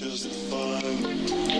just fine.